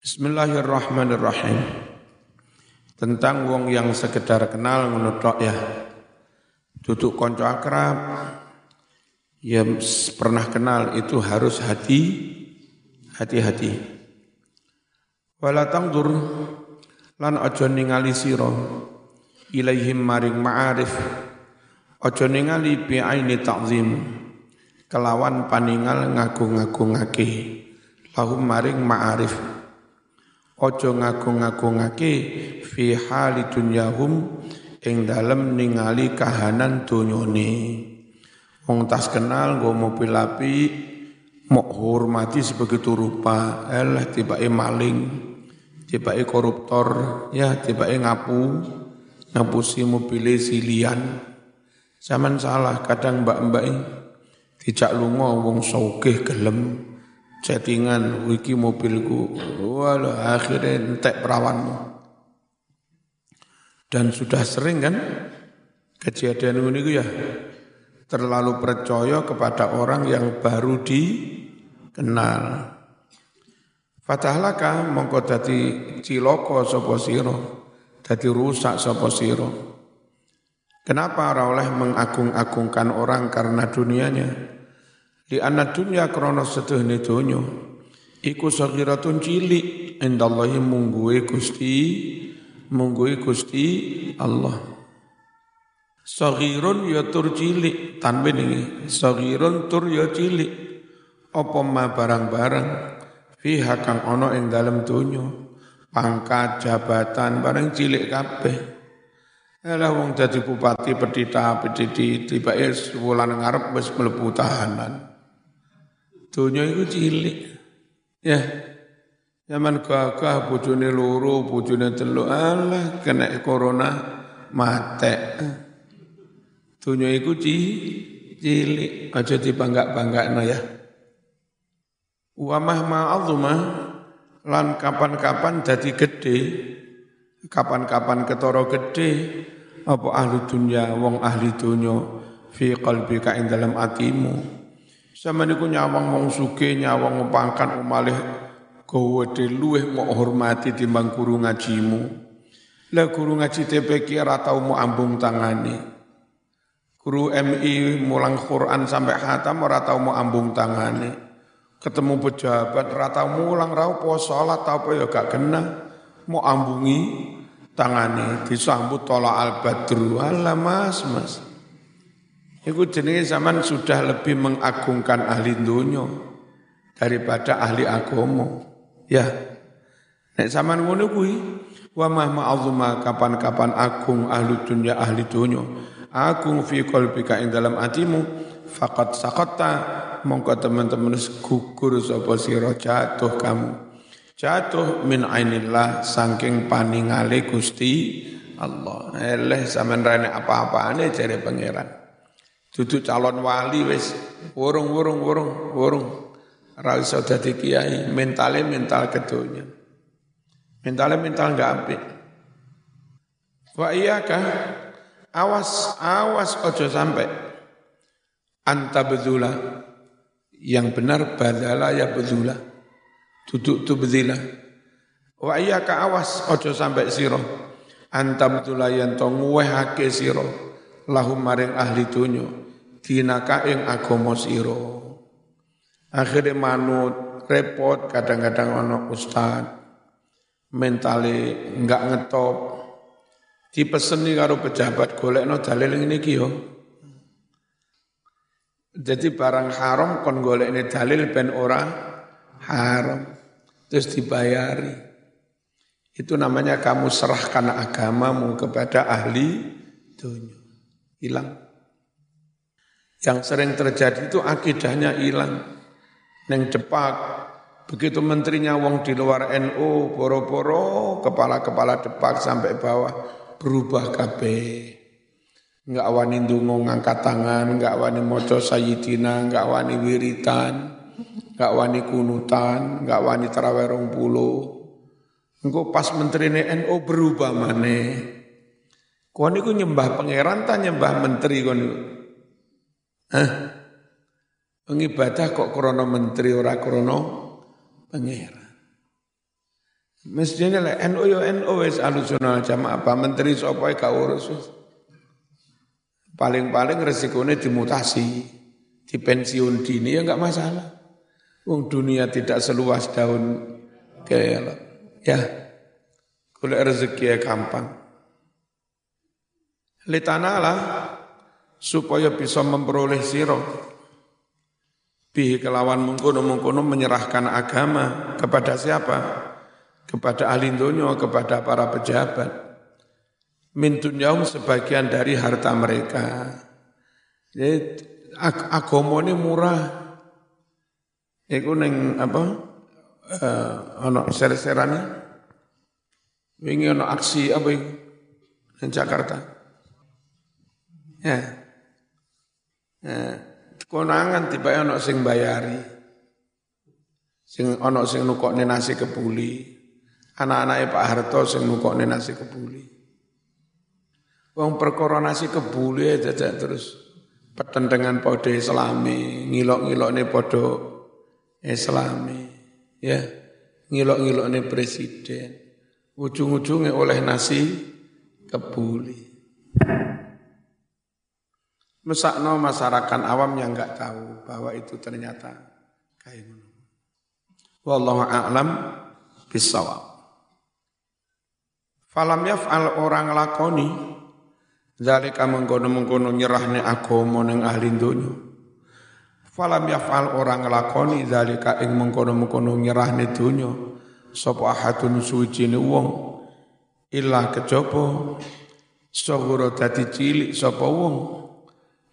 Bismillahirrahmanirrahim. Tentang wong yang sekedar kenal menutok ya. Duduk konco akrab, ya pernah kenal itu harus hati hati-hati. Wala tangdur lan aja ningali sira ilaihim maring ma'arif aja ningali bi aini ta'zim kelawan paningal ngagung-agungake lahum maring ma'arif ojo ngagung-agungake fi hali dunyahum ing dalem ningali kahanan donyone. Wong tas kenal nggo mobil api mau hormati sebegitu rupa. Elah tiba-tiba maling tiba-tiba koruptor ya tiba-tiba ngapu ngapusi mobil silian. Zaman salah kadang mbak-mbak tidak lungo wong sogeh gelem chattingan wiki mobilku wala akhirnya entek perawanmu. Dan sudah sering kan? Kejadian ini ya terlalu percaya kepada orang yang baru dikenal. Fatahlaka mongko dadi ciloko sapa sira dadi rusak sapa sira. Kenapa ora oleh mengagung-agungkan orang karena dunianya? Di anak dunia krono setuhne donya iku saghiratun cilik indallahi mungguwe Gusti mungguwe Gusti Allah. Saghirun ya tur cilik tanwin ini. Saghirun tur ya cilik. Apa ma barang-barang fiha kang ana ing dalem donya pangkat jabatan barang cilik kabeh. Elah wong dadi bupati pedita pediti tiba es wulan ngarep wis mlebu tahanan. Dunia itu cilik. Ya. Zaman gagah bojone loro, bojone telu, Allah kena corona mate. Dunia itu cilik, aja dibangga-banggakno ya. Wa mahma azuma lan kapan-kapan jadi gede, kapan-kapan ketoro gede, apa ahli dunia, wong ahli dunia, fi qalbika ing dalam atimu sama niku nyawang wong suke, nyawang pangkat umalih gawede luweh mau hormati timbang guru ngajimu. Lah guru ngaji TPK ora tau mau ambung tangani. Guru MI mulang Quran sampai hatam ora tau mau ambung tangani. Ketemu pejabat ora tau mulang ra apa salat apa ya gak kena mau ambungi tangani disambut tolak al-badru. Alah mas, mas. Iku jenenge zaman sudah lebih mengagungkan ahli dunia daripada ahli agama. Ya. Nek zaman ngono kuwi wa mahma kapan-kapan agung ahli dunia ahli dunia. Agung fi qalbika ing dalam atimu faqat saqatta mongko teman-teman gugur sapa sira jatuh kamu. Jatuh min ainillah saking paningale Gusti Allah. Eleh sampean rene apa-apane jare pangeran. Duduk calon wali wis wurung wurung wurung wurung. Ra iso kiai, mentale mental kedonya. Mentale mental enggak apik. Wa iyyaka? Awas awas ojo sampai. Anta bezula yang benar badala ya bezula duduk tu bezila wa iyyaka? Awas ojo sampai siro anta bezula yang to nguwehake siro lahum maring ahli dunya dinaka ing agama sira. Akhire manut repot kadang-kadang ana ustad. Mentale enggak ngetop. Dipeseni karo pejabat golekno dalil ngene iki yo. Jadi barang haram kon golekne dalil ben ora haram. Terus dibayari. Itu namanya kamu serahkan agamamu kepada ahli dunia. Hilang. Yang sering terjadi itu akidahnya hilang. Neng depak, begitu menterinya wong di luar NU, boro-boro, kepala-kepala depak sampai bawah, berubah KB. Enggak wani ndungo ngangkat tangan, enggak wani moco sayyidina, enggak wani wiritan, enggak wani kunutan, enggak wani terawih rong puluh. Engkau pas menteri NU berubah maneh. Kon niku nyembah pangeran ta nyembah menteri niku? Hah? Pengibadah kok krono menteri ora krono pangeran. Mestinya lah NU yo NU wis alusional jamaah apa menteri sapa gak urus. Paling-paling resikonya dimutasi, di pensiun dini ya enggak masalah. Wong dunia tidak seluas daun kelor. Ya, kulit rezeki ya gampang. Litanala supaya bisa memperoleh siro bihi kelawan mengkono-mengkono menyerahkan agama kepada siapa? kepada ahli dunia, kepada para pejabat. Min dunyaum sebagian dari harta mereka. Jadi agama ini murah. Iku neng apa? Uh, ono ser-serane. Wingi ono aksi apa itu? Di Jakarta. Ya. Ya. Konangan tiba ono sing bayari. Sing ono sing nukokne nasi kebuli anak-anaknya Pak Harto sing nukokne nasi kebuli. Wong perkara nasi kebuli dadak terus petendengan podo islami, ngilok-ngilokne podo islami. Ya, ngilok-ngilokne presiden. Ujung-ujungnya oleh nasi kebuli. Mesakno masyarakat awam yang enggak tahu bahwa itu ternyata kayak Wallahu a'lam bisawab. Falam yaf'al orang lakoni. Zalika mengkono-mengkono nyerahne agama ning ahli donya. Falam yaf'al orang lakoni zalika ing mengkono-mengkono nyerahne donya. Sapa ahadun suci wong. Illa kejaba sahura dadi cilik sapa wong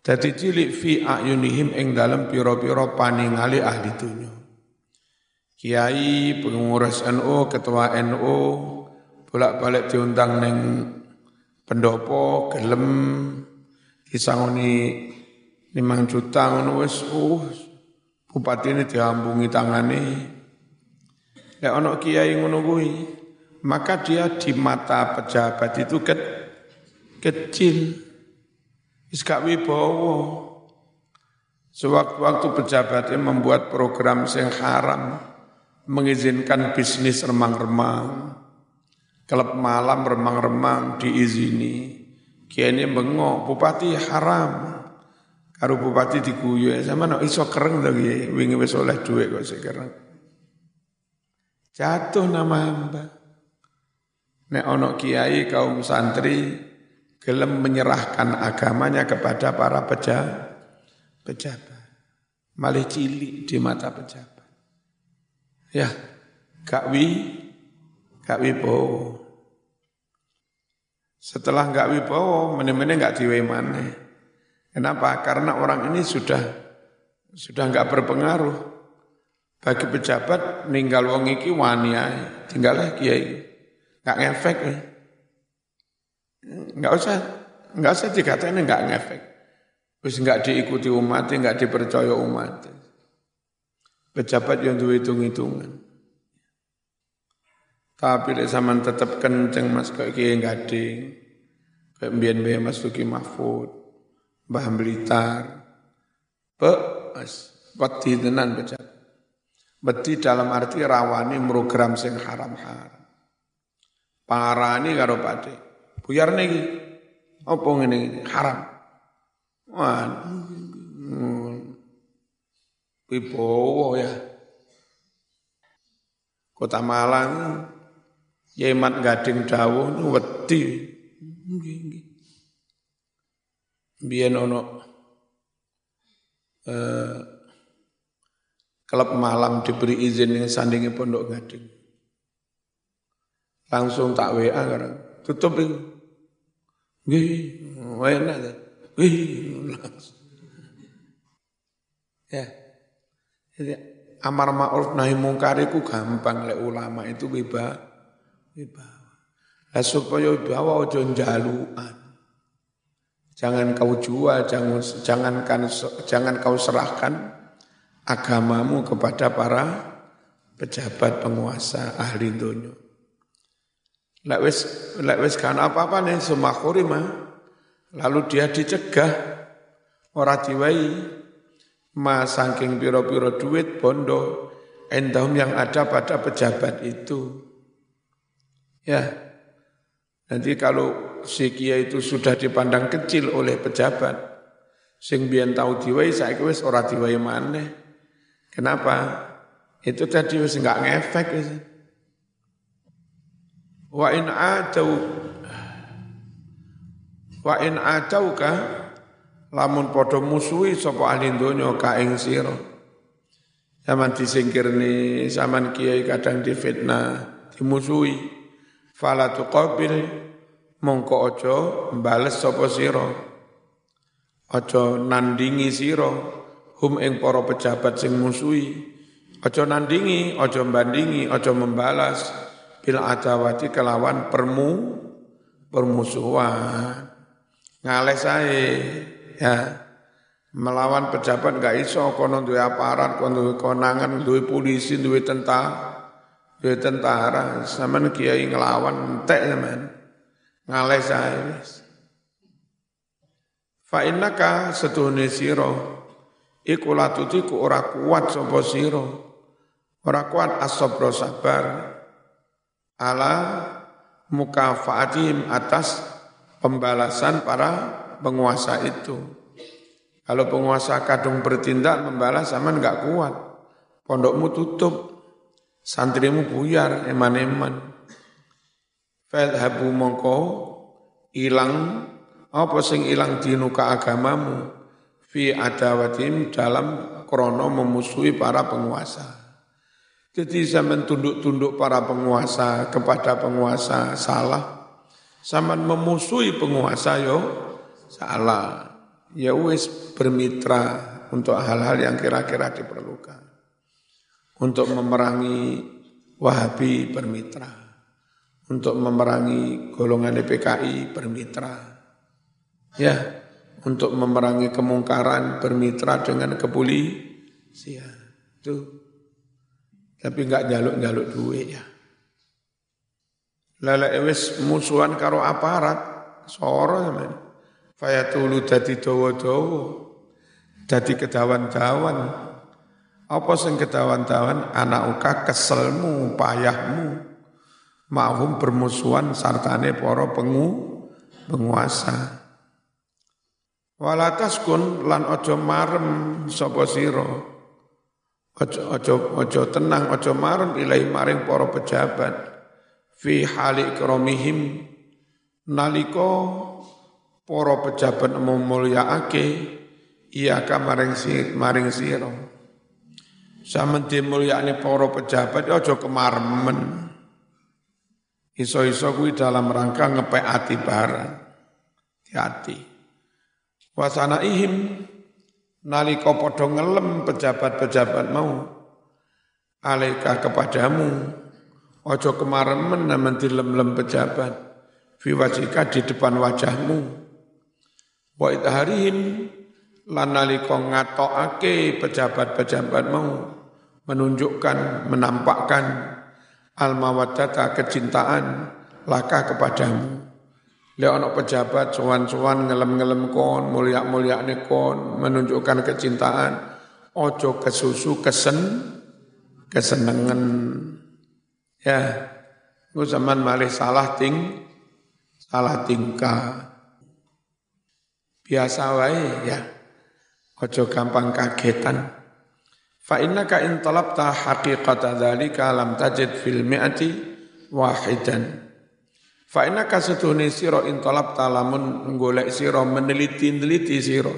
dadi cilik fi ayunihim ing dalem pira-pira paningali ahli donya. Kiai pengurus NU, ketua NU, bolak-balik diundang neng pendopo gelem disangoni limang juta ngono wis uh bupati ini diambungi tangane lek kiai ngono kuwi maka dia di mata pejabat itu ke, kecil wis gak wibawa Sewaktu-waktu pejabatnya membuat program yang haram, mengizinkan bisnis remang-remang, Kelab malam remang-remang diizini. Kiai bengok, bupati haram. Karo bupati diguyu, sama no iso kereng lagi, wingi wis oleh duit kok sekarang. Jatuh nama hamba. Nek ono kiai kaum santri gelem menyerahkan agamanya kepada para pejabat. pejabat. Malih cilik di mata pejabat. Ya, gak wi gak wibowo. Setelah gak wibowo, meneh-meneh gak diwe mana. Kenapa? Karena orang ini sudah sudah gak berpengaruh. Bagi pejabat ninggal wong iki wani ae, tinggal kiai. Gak ngefek ya. Enggak usah enggak usah dikatain enggak ngefek. Wis enggak diikuti umat, enggak dipercaya umat. Pejabat yang duwe hitung-hitungan. Tapi lek zaman tetap kenceng Mas kayak kiai gading. Kayak mbiyen Mas Suki Mahfud, Mbah Blitar. Be, Mas, tenan becak. Wedi dalam arti rawani program sing haram-haram. Parani karo pade. Buyar niki. Apa ngene haram. Wah. Wibowo ya. Kota Malang Yemat gading dawuh wedi. Biyen ono eh klub malam diberi izin yang sandingi pondok gading. Langsung tak WA karena tutup itu. Nggih, enak ta. Nggih, langsung. Ya. Jadi amar ma'ruf nahi mungkar itu gampang lek ulama itu wibawa wibawa. Lah supaya wibawa ojo jaluan. Jangan kau jual, jangan jangankan jangan kau serahkan agamamu kepada para pejabat penguasa ahli dunia. Lek wis lek kan apa-apa nih semakhuri mah. Lalu dia dicegah ora diwai ma saking piro-piro duit bondo endahum yang ada pada pejabat itu Ya. Nanti kalau si kiai itu sudah dipandang kecil oleh pejabat, sing biyen tahu diwai saya wis ora diwai maneh. Kenapa? Itu tadi wis enggak ngefek wis. Wa in atau wa in ka lamun padha musuhi sapa ahli donya ka ing sira. Zaman disingkirni, zaman kiai kadang difitnah, dimusuhi. Fala tuqabil mongko aja mbales sapa sira. Aja nandingi sira hum ing para pejabat sing musuhi. Aja nandingi, aja bandingi, aja membalas bil adawati kelawan permu permusuhan. Ngales ae ya. Melawan pejabat gak iso kono duwe aparat kono duwe konangan duwe polisi duwe tentara duwe tentara. Sampean kiai ngelawan entek sampean ngales ae wis. Fa innaka setuhne sira? Iku latutiku ora kuat sapa sira? Ora kuat asobro sabar ala mukafaatihim atas pembalasan para penguasa itu kalau penguasa kadung bertindak membalas zaman nggak kuat. Pondokmu tutup, santrimu buyar, eman-eman. Fadhabu mongko ilang apa sing ilang dinuka agamamu fi adawatim dalam krono memusuhi para penguasa. Jadi zaman tunduk-tunduk para penguasa kepada penguasa salah. Zaman memusuhi penguasa yo salah ya wis bermitra untuk hal-hal yang kira-kira diperlukan. Untuk memerangi Wahabi bermitra. Untuk memerangi golongan DPKI bermitra. Ya, untuk memerangi kemungkaran bermitra dengan kepolisian. Itu. Tapi enggak jaluk-jaluk duit ya. Lala wis musuhan karo aparat, soro ya Fayatulu dadi dawa-dawa, dadi kedawan-dawan. Apa sing kedawan-dawan? Anak uka keselmu, payahmu. Mahum bermusuhan sartane para pengu, penguasa. Walatas kun lan ojo marem sapa sira. Ojo ojo ojo tenang, ojo marem ilai maring para pejabat. Fi hali kromihim naliko para pejabat memulyaake iya ka maring si maring sira. Sampeyan dimulyakne para pejabat aja kemarmen iso-iso kuwi dalam rangka ngepek ati barang hati wasana ihim nalika padha ngelem pejabat-pejabat mau alaika kepadamu ojo kemaremen namen dilem-lem pejabat fi wajika di depan wajahmu Wa idharihim lan nalika ngatokake pejabat-pejabat mau menunjukkan, menampakkan al mawaddata kecintaan laka kepadamu. Lek ana pejabat cuan-cuan ngelem-ngelem kon, mulia-muliane kon, menunjukkan kecintaan, ojo kesusu kesen kesenengan. Ya, ku zaman malih salah ting salah tingkah. Biasa wae ya. Ojo gampang kagetan. Fa innaka in talabta haqiqata dzalika lam tajid fil mi'ati wahidan. Fa innaka setune sira in talabta lamun golek sira meneliti-neliti sira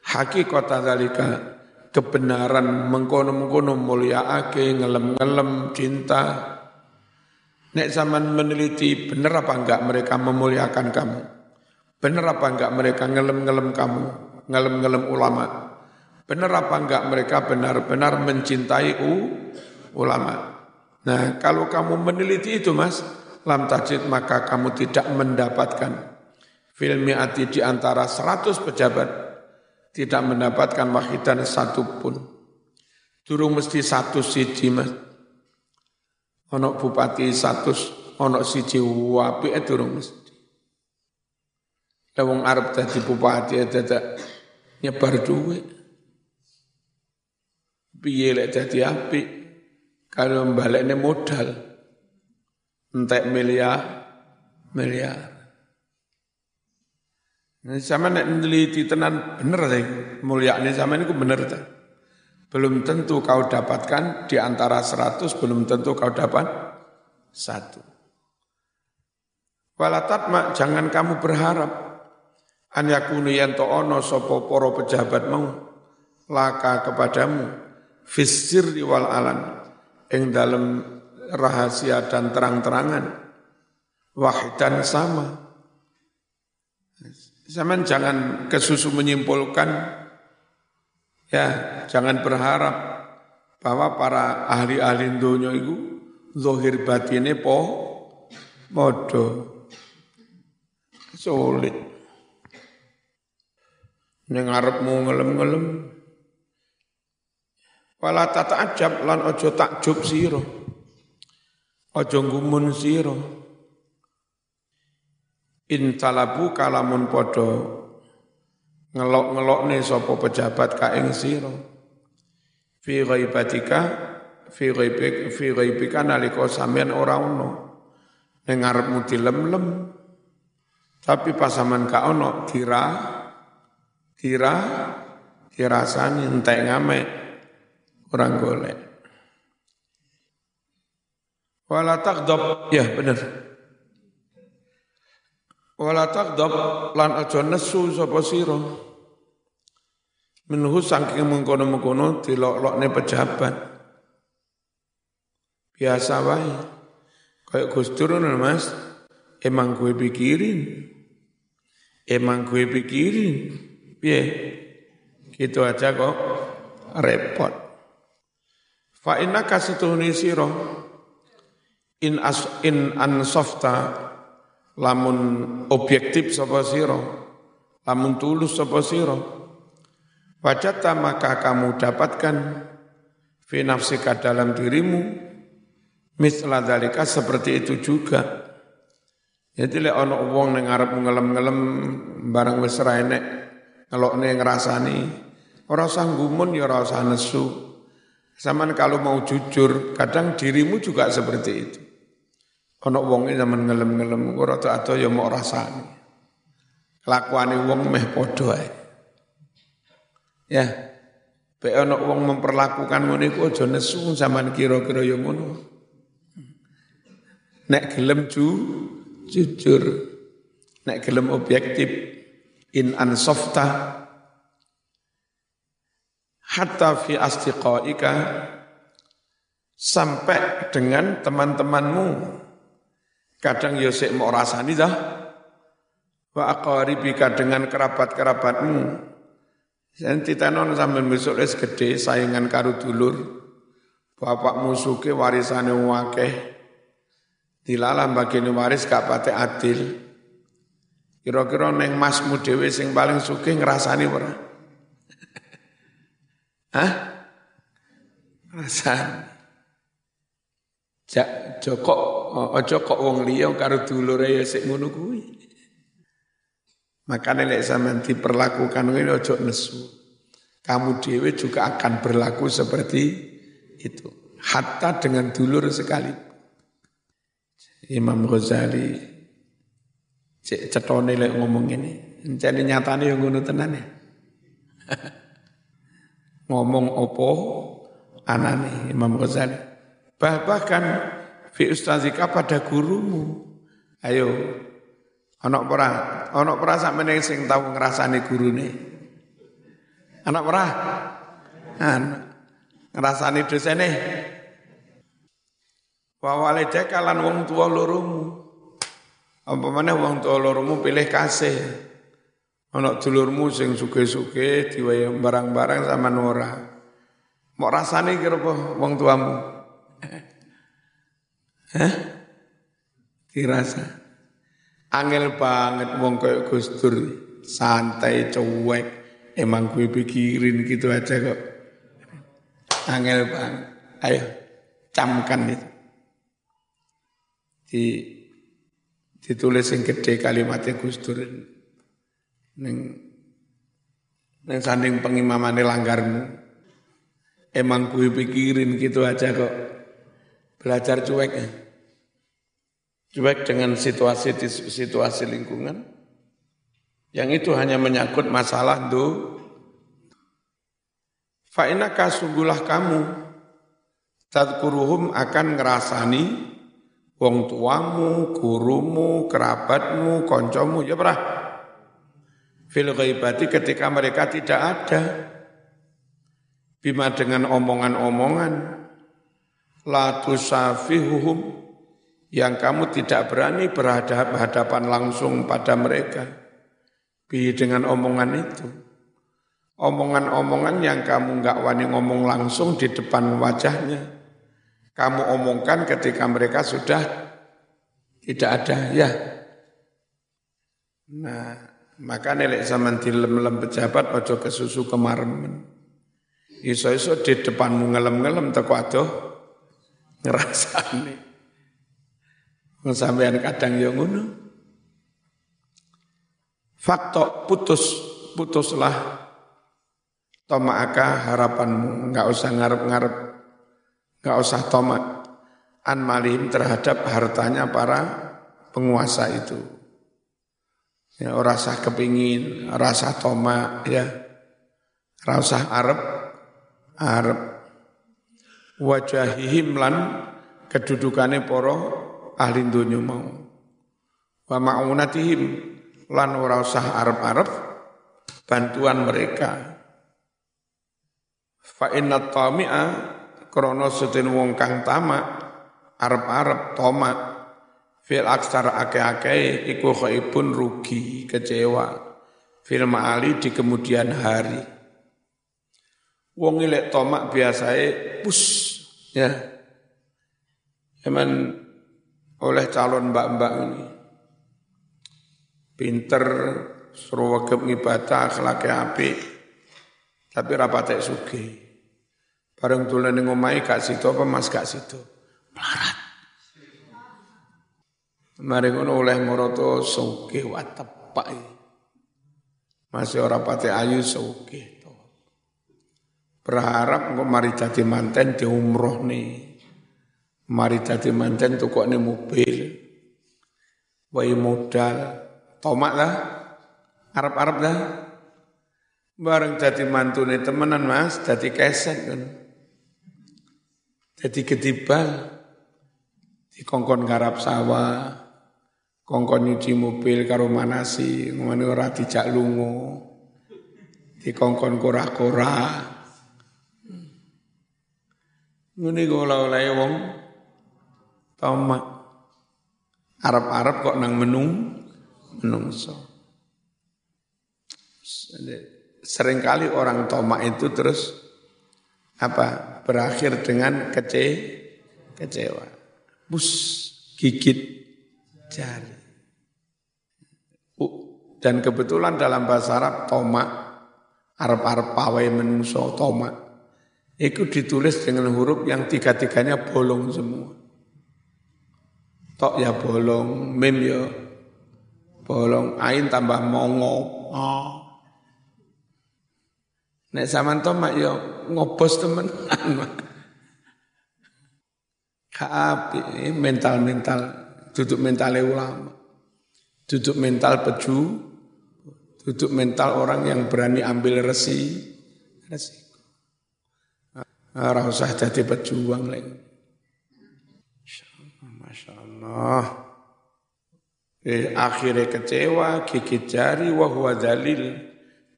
haqiqata dzalika kebenaran mengkono-mengkono mulyaake ngelem-ngelem cinta Nek zaman meneliti benar apa enggak mereka memuliakan kamu? Benar apa enggak mereka ngelem-ngelem kamu, ngelem-ngelem ulama? Benar apa enggak mereka benar-benar mencintai u, ulama? Nah, kalau kamu meneliti itu mas, lam tajid maka kamu tidak mendapatkan filmi ati di antara 100 pejabat tidak mendapatkan wahidan satu pun. Durung mesti satu siji mas. Ono bupati satu, ono siji wapi eh durung mesti. Wong Arab tadi bupati dadak nyebar duit. Piye lek dadi apik kalau balekne modal. Entek miliar, miliar. Ini sama nek neliti tenan bener deh, mulia ini sama ini bener deh. Belum tentu kau dapatkan di antara seratus, belum tentu kau dapat satu. Walatatma, jangan kamu berharap an yakunu yanto ono sopo poro pejabat mau laka kepadamu fisir wal alan ing dalam rahasia dan terang-terangan. Wahidan sama. Zaman jangan kesusu menyimpulkan. Ya jangan berharap bahwa para ahli-ahli dunia itu zohir batinnya po modo. Sulit. Nengarepmu ngelem-ngelem. Wala ajab lan ojo takjub siro ojo ngumun siro in talabu kalamun podo ngelok nih sopo pejabat ka ing sira. Fi ghaibatika fi ghaibik fi ghaibika nalika sampean ora ono. Ning dilem-lem. Tapi pasaman ka ono dira dira dirasani entek ngame orang golek wala taqdab ya benar Wala lan aja nesu sapa sira. Minhu saking mengkono-mengkono dilok-lokne pejabat. Biasa wae. Kayak Gus Dur Mas, emang gue pikirin. Emang gue pikirin. Piye? Gitu aja kok repot. Fa inna kasituhni sira in as in ansofta lamun objektif sapa sira lamun tulus sapa sira wajata maka kamu dapatkan fi nafsika dalam dirimu misla dalika seperti itu juga jadi lek ana wong ning ngarep ngelem-ngelem barang wis ra enek ngelokne ngrasani ora usah gumun ya ora usah nesu Zaman kalau mau jujur, kadang dirimu juga seperti itu. Ana wonge zaman ngelem-ngelem ora ado ya mau rasane. Kelakuane wong meh padha ae. Ya. Nek ana wong memperlakukan ngono iku aja nesu zaman kira-kira ya ngono. Nek gelem ju jujur. Nek gelem objektif in ansofta hatta fi astiqaika sampai dengan teman-temanmu Kadang ya sik mau rasani dah. Wa aqaribika dengan kerabat-kerabatmu. Sen non sampean besok les gede saingan karo dulur. Bapak musuke warisane wakeh. Dilalah bagian waris gak pate adil. Kira-kira neng masmu dhewe sing paling sugih ngrasani ora? Hah? Rasani. Jak Joko aja kok wong liya karo dulure ya sik ngono kuwi. Makanya lek sampean diperlakukan ngene aja nesu. Kamu dewe juga akan berlaku seperti itu. Hatta dengan dulur sekali. Imam Ghazali cek cetone lek ngomong ini. Jadi nyatane yang ngono tenan ya. ngomong opo anane Imam Ghazali. Bahkan fi ustazika pada gurumu. Ayo, anak pera, anak pera sampeyan sing tahu ngrasani gurune. Anak pera? Anak ngrasani dosene. Wa walidaka lan wong tua lorumu. Apa mana wong tua lorumu pilih kasih. Anak dulurmu sing suge-suge diwaya barang-barang sama Nora. Mau rasani kira apa wong tuamu? Hah? Dirasa. Angel banget wong koyo Gus Dur, santai cuek, emang gue pikirin gitu aja kok. Angel banget. Ayo, camkan itu. Di ditulis yang gede kalimatnya Gus Dur. Neng neng sanding pengimamane langgarmu. Emang gue pikirin gitu aja kok. Belajar cuek ya. cuek dengan situasi situasi lingkungan, yang itu hanya menyangkut masalah do. Fa'inaka sungguhlah kamu, tadkuruhum akan ngerasani wong tuamu, gurumu, kerabatmu, koncomu, ya berah. Fil ghaibati ketika mereka tidak ada. Bima dengan omongan-omongan, la tusafihuhum, yang kamu tidak berani berhadapan langsung pada mereka. Bi dengan omongan itu. Omongan-omongan yang kamu nggak wani ngomong langsung di depan wajahnya. Kamu omongkan ketika mereka sudah tidak ada ya. Nah, maka nilai zaman dilem-lem pejabat ojo kesusu kemarin. Iso-iso di depanmu ngelem-ngelem teko adoh ngerasani. Sampean kadang yang ngono. Fakto putus putuslah tomaaka harapanmu, enggak usah ngarep-ngarep, enggak usah tomak an malihim terhadap hartanya para penguasa itu. Ya, rasa kepingin, rasa tomak, ya, rasa arep, arep wajahihim lan kedudukannya poro ahli dunia mau. Wa ma'unatihim lan ora usah arep-arep bantuan mereka. Fa inna tami'a krana sedene wong kang tamak arep-arep tomak fil aksar ake-ake iku khaibun rugi kecewa. Fil ma'ali di kemudian hari. Wong ilek tomak biasanya pus ya. Emang oleh calon mbak-mbak ini. Pinter suruh wagem ibadah akhlak api tapi rapatek sugi bareng tulen ning omahe gak situ apa mas gak situ melarat. Mari ngono oleh moroto sugih watepak. Masih ora pate ayu sugih berharap kok mari jadi manten di umroh nih. Mari jadi manten tuh kok nih mobil. Wai modal. Tomak lah. Arab-Arab lah. Bareng jadi mantu nih temenan mas, jadi keset kan. Jadi ketibal. Di kongkon garap sawah. Kongkon nyuci mobil karo manasi. Ngomongin ora dijak lungo. Di kongkon kora-kora. Ngene kok oleh wong tamak. Arab-Arab kok nang menung menungso. Seringkali orang tomak itu terus apa berakhir dengan kece kecewa. Bus gigit jari. Dan kebetulan dalam bahasa Arab tomak Arab-Arab pawai menungso tomak itu ditulis dengan huruf yang tiga-tiganya bolong semua. Tok ya bolong, mim ya bolong, ain tambah mongo. Oh. Nek zaman mak ya ngobos temen. Kapi mental-mental, duduk mental ulama. Duduk mental peju, duduk mental orang yang berani ambil resi. resi. Ora usah dadi pejuang lagi. Masya Allah. Eh, akhirnya kecewa, gigit jari, wahwa dalil.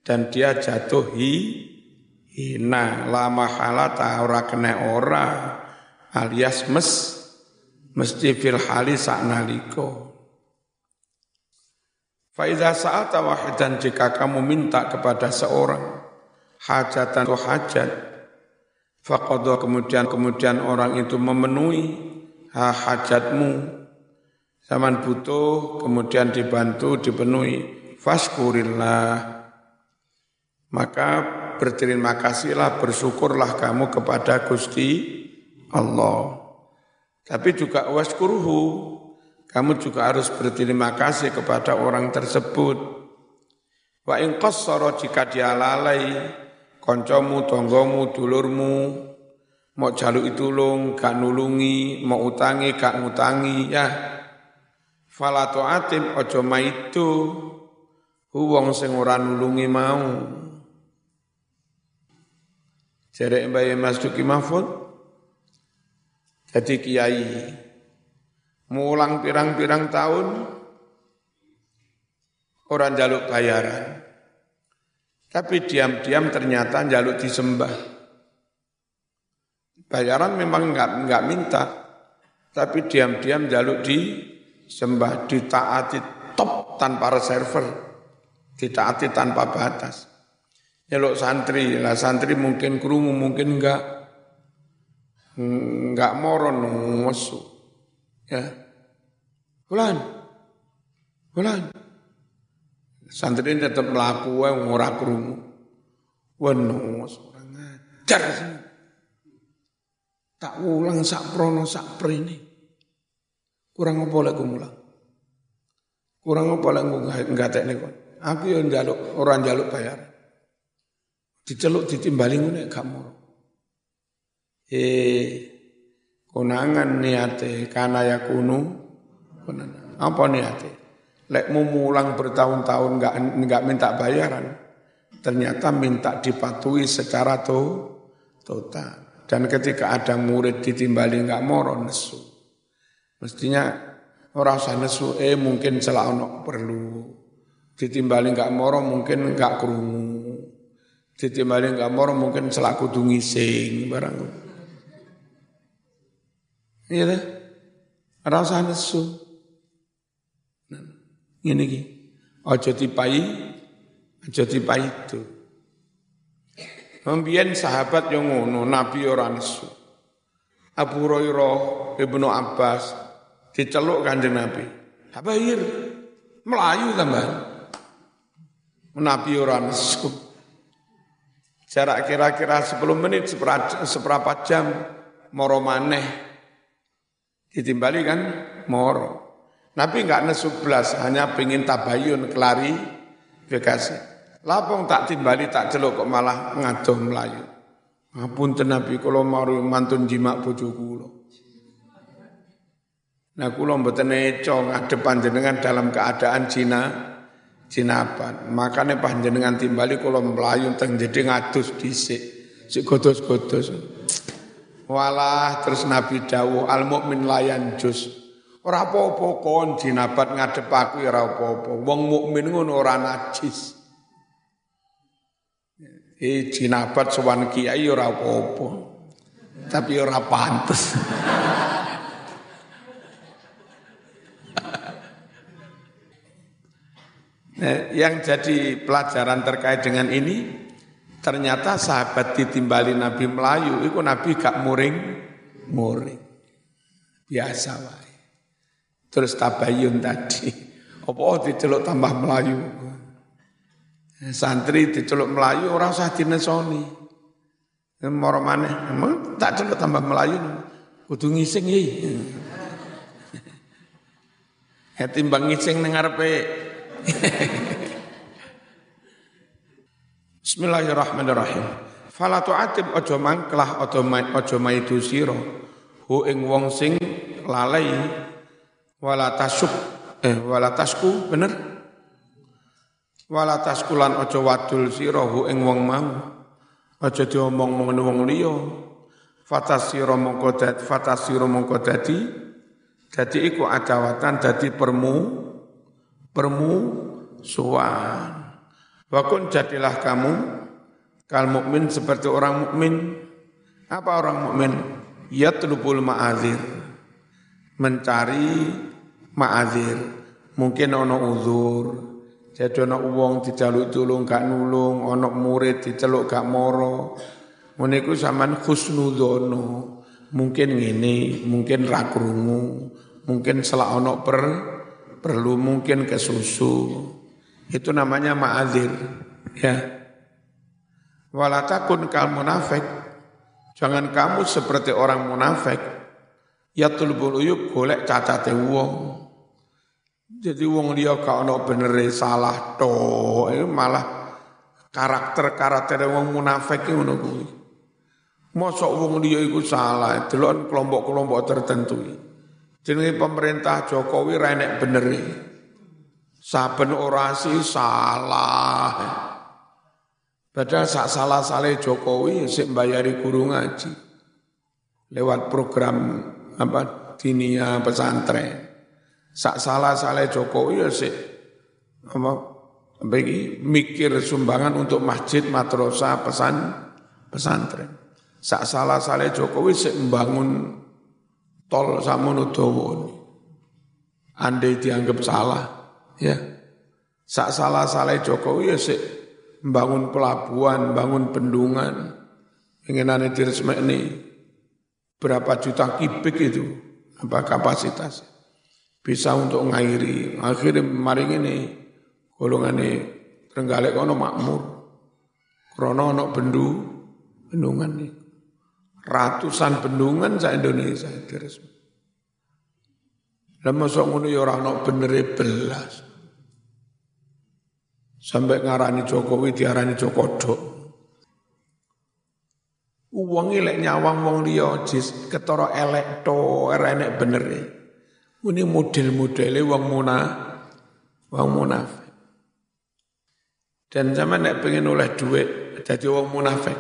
Dan dia jatuh hi, hina. Lama halata ora kena ora. Alias mes, mesti fil hali sa'naliko. Faidah saat wahidan jika kamu minta kepada seorang hajatan atau hajat, Faqadha kemudian kemudian orang itu memenuhi ha hajatmu. Zaman butuh kemudian dibantu dipenuhi. Faskurillah. Maka berterima kasihlah, bersyukurlah kamu kepada Gusti Allah. Tapi juga waskuruhu. Kamu juga harus berterima kasih kepada orang tersebut. Wa in jika dia lalai, koncomu, tonggomu, dulurmu, mau jaluk itulung, gak nulungi, mau utangi, gak ngutangi, ya. Fala atim ojo maitu wong sing ora nulungi mau. Jere Mbak Mas Duki Mahfud. Jadi kiai mulang pirang-pirang tahun orang jaluk bayaran. Tapi diam-diam ternyata jaluk disembah. Bayaran memang enggak, enggak minta, tapi diam-diam jaluk disembah, ditaati top tanpa reserver, ditaati tanpa batas. Jaluk santri, lah santri mungkin kerungu, mungkin enggak, enggak moron masuk. Ya. Bulan, bulan, Santri ini tetap melaku ora krungu. Weno ora ngajar sih. Tak ulang sak prono sak prene. Kurang apa lek mulang? Kurang apa lek ngatekne kon? Aku yo njaluk ora njaluk bayar. Diceluk ditimbali ngene gak moro. Eh konangan niate kana yakunu apa niate? Lek mulang bertahun-tahun nggak nggak minta bayaran, ternyata minta dipatuhi secara to, total. Dan ketika ada murid ditimbali nggak moro nesu, mestinya orang usah nesu, eh mungkin celah ono perlu. Ditimbali nggak moro mungkin nggak kerungu. Ditimbali nggak moro mungkin celah kudu ngising barang. Iya deh, usah nesu. Ini ki. Aja dipai, aja dipai itu. Membian sahabat yang ngono, Nabi orang nesu. Abu Hurairah, Ibnu Abbas diceluk kanjeng Nabi. Habair, Melayu tambah. Nabi orang nesu. Jarak kira-kira 10 menit, seberapa jam, moro maneh. Ditimbali kan, moro. Nabi enggak nesu belas, hanya pengen tabayun kelari kekasih. Lapong tak timbali tak celuk kok malah ngadoh melayu. Ngapun Nabi kalau mau mantun jimak bojo kula. Nah kula mboten neco ngadep panjenengan dalam keadaan Cina jinaban. Makanya panjenengan timbali kula melayu teng jadi ngadus dhisik. Sik godos-godos. Walah terus Nabi dawuh al mukmin layan jus. Ora apa-apa kon jinabat ngadep aku ya ora apa-apa. Wong mukmin ngono ora najis. Eh jinabat sowan kiai ora apa-apa. Tapi ora pantes. nah, yang jadi pelajaran terkait dengan ini ternyata sahabat ditimbali Nabi Melayu itu Nabi gak muring muring biasa wae Terus tabayun tadi. Apa diceluk tambah Melayu. Santri diceluk Melayu orang usah dinesoni. Moro maneh, tak celuk tambah Melayu. Kudu ngising iki. Ya timbang ngising ning ngarepe. Bismillahirrahmanirrahim. Fala tu'atib aja mangklah aja maidu sira hu ing wong sing lalai wala tasuk eh wala tasku bener? Wala taskulan aja wadul sira ing wong mau. Aja diomong ngono wong liya. Fatasira mongko dadi fatasira mongko dadi. Dadi iku adawatan dadi permu permu suwan wa kun jadilah kamu kal mukmin seperti orang mukmin. Apa orang mukmin? Yatlubul ma'azir. Mencari ma'adzir. Mungkin ono uzur. Jadi ono uang dijaluk tulung gak nulung, ono murid diceluk gak moro. Meniku zaman khusnudono. Mungkin ngini, mungkin rakrungu, mungkin selak ono per, perlu mungkin kesusu. Itu namanya ma'adzir. Ya. Walatakun kal munafik. Jangan kamu seperti orang munafik. Ya tulbul uyub golek cacate wong. Jadi wong dia gak ono bener salah to, malah karakter-karakter wong munafik itu ngono kuwi. Mosok wong dia iku salah, delok kelompok-kelompok tertentu. Jenenge pemerintah Jokowi renek bener Saben orasi salah. Padahal sak salah salah Jokowi sik bayari guru ngaji. Lewat program apa dinia pesantren. Sak salah salah Jokowi ya sik apa bagi mikir sumbangan untuk masjid matrosa pesan pesantren. Sak salah salah Jokowi sik membangun tol samono dawa. Andai dianggap salah, ya. Sak salah salah Jokowi ya sik membangun pelabuhan, bangun bendungan, inginannya ini berapa juta kibik itu, apa kapasitas bisa untuk ngairi. Akhirnya mari ini golongan ini terenggalek kono makmur, krono ono bendu, bendungan nih. Ratusan bendungan sa Indonesia resmi. Lah mosok ngono ya ora ono benere belas. Sampai ngarani Jokowi diarani Jokodok. Uang lek nyawang wong liya jis ketara elek to ora enek bener. Ini model-modele wong muna wong munafik. Dan zaman nek pengen oleh duit jadi wong munafik.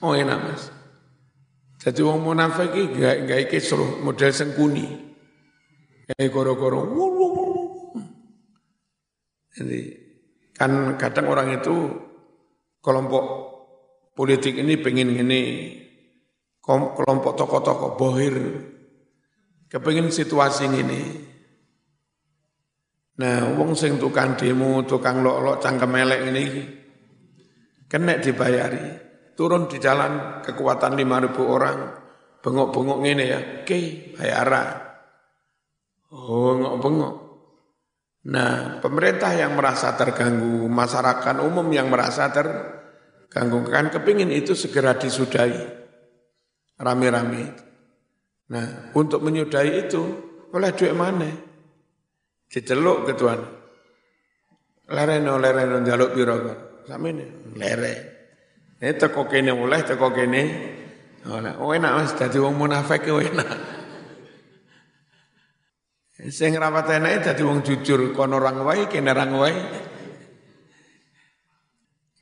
Oh enak mas. Jadi wong munafik iki gak gak iki model sengkuni. Kayak goro-goro. Jadi kan kadang orang itu kelompok politik ini pengen ini kelompok tokoh-tokoh bohir kepengin situasi ini. Nah, wong sing tukang demo, tukang lok-lok cangkem elek ini kena dibayari. Turun di jalan kekuatan 5000 orang, bengok-bengok ini ya, oke, bayaran. Oh, bengok-bengok. Nah, pemerintah yang merasa terganggu, masyarakat umum yang merasa terganggu, kan kepingin itu segera disudahi. Rame-rame. Nah, untuk menyudahi itu, oleh duit mana? Diceluk ketuan. Lereno, lereno, jaluk biro kan. Sama ini, lere. Ini teko kene oleh, teko kene. Oleh. Oh enak mas, jadi wong munafik, oh enak. Sing rawat enake dadi wong jujur kono orang wae kene orang wae.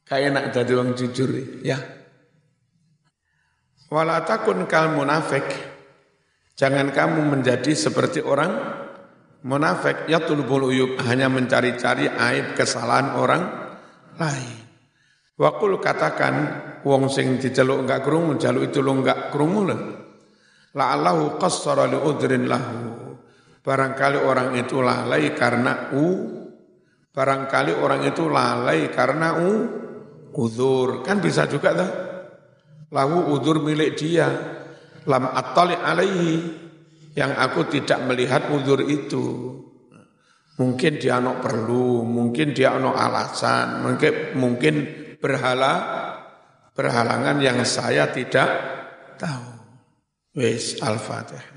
Kayak enak dadi wong jujur ya. Wala takun kal munafik. Jangan kamu menjadi seperti orang munafik ya tulbul uyub hanya mencari-cari aib kesalahan orang lain. Wakul katakan wong sing diceluk enggak krungu, jaluk itu lo enggak krungu La Allahu qassara li udrin lahu. Barangkali orang itu lalai karena u, barangkali orang itu lalai karena u, udur. Kan bisa juga tak? Lahu udur milik dia. Lam attali alaihi. Yang aku tidak melihat udur itu. Mungkin dia no perlu, mungkin dia no alasan, mungkin mungkin berhala berhalangan yang saya tidak tahu. Wis Al-Fatihah.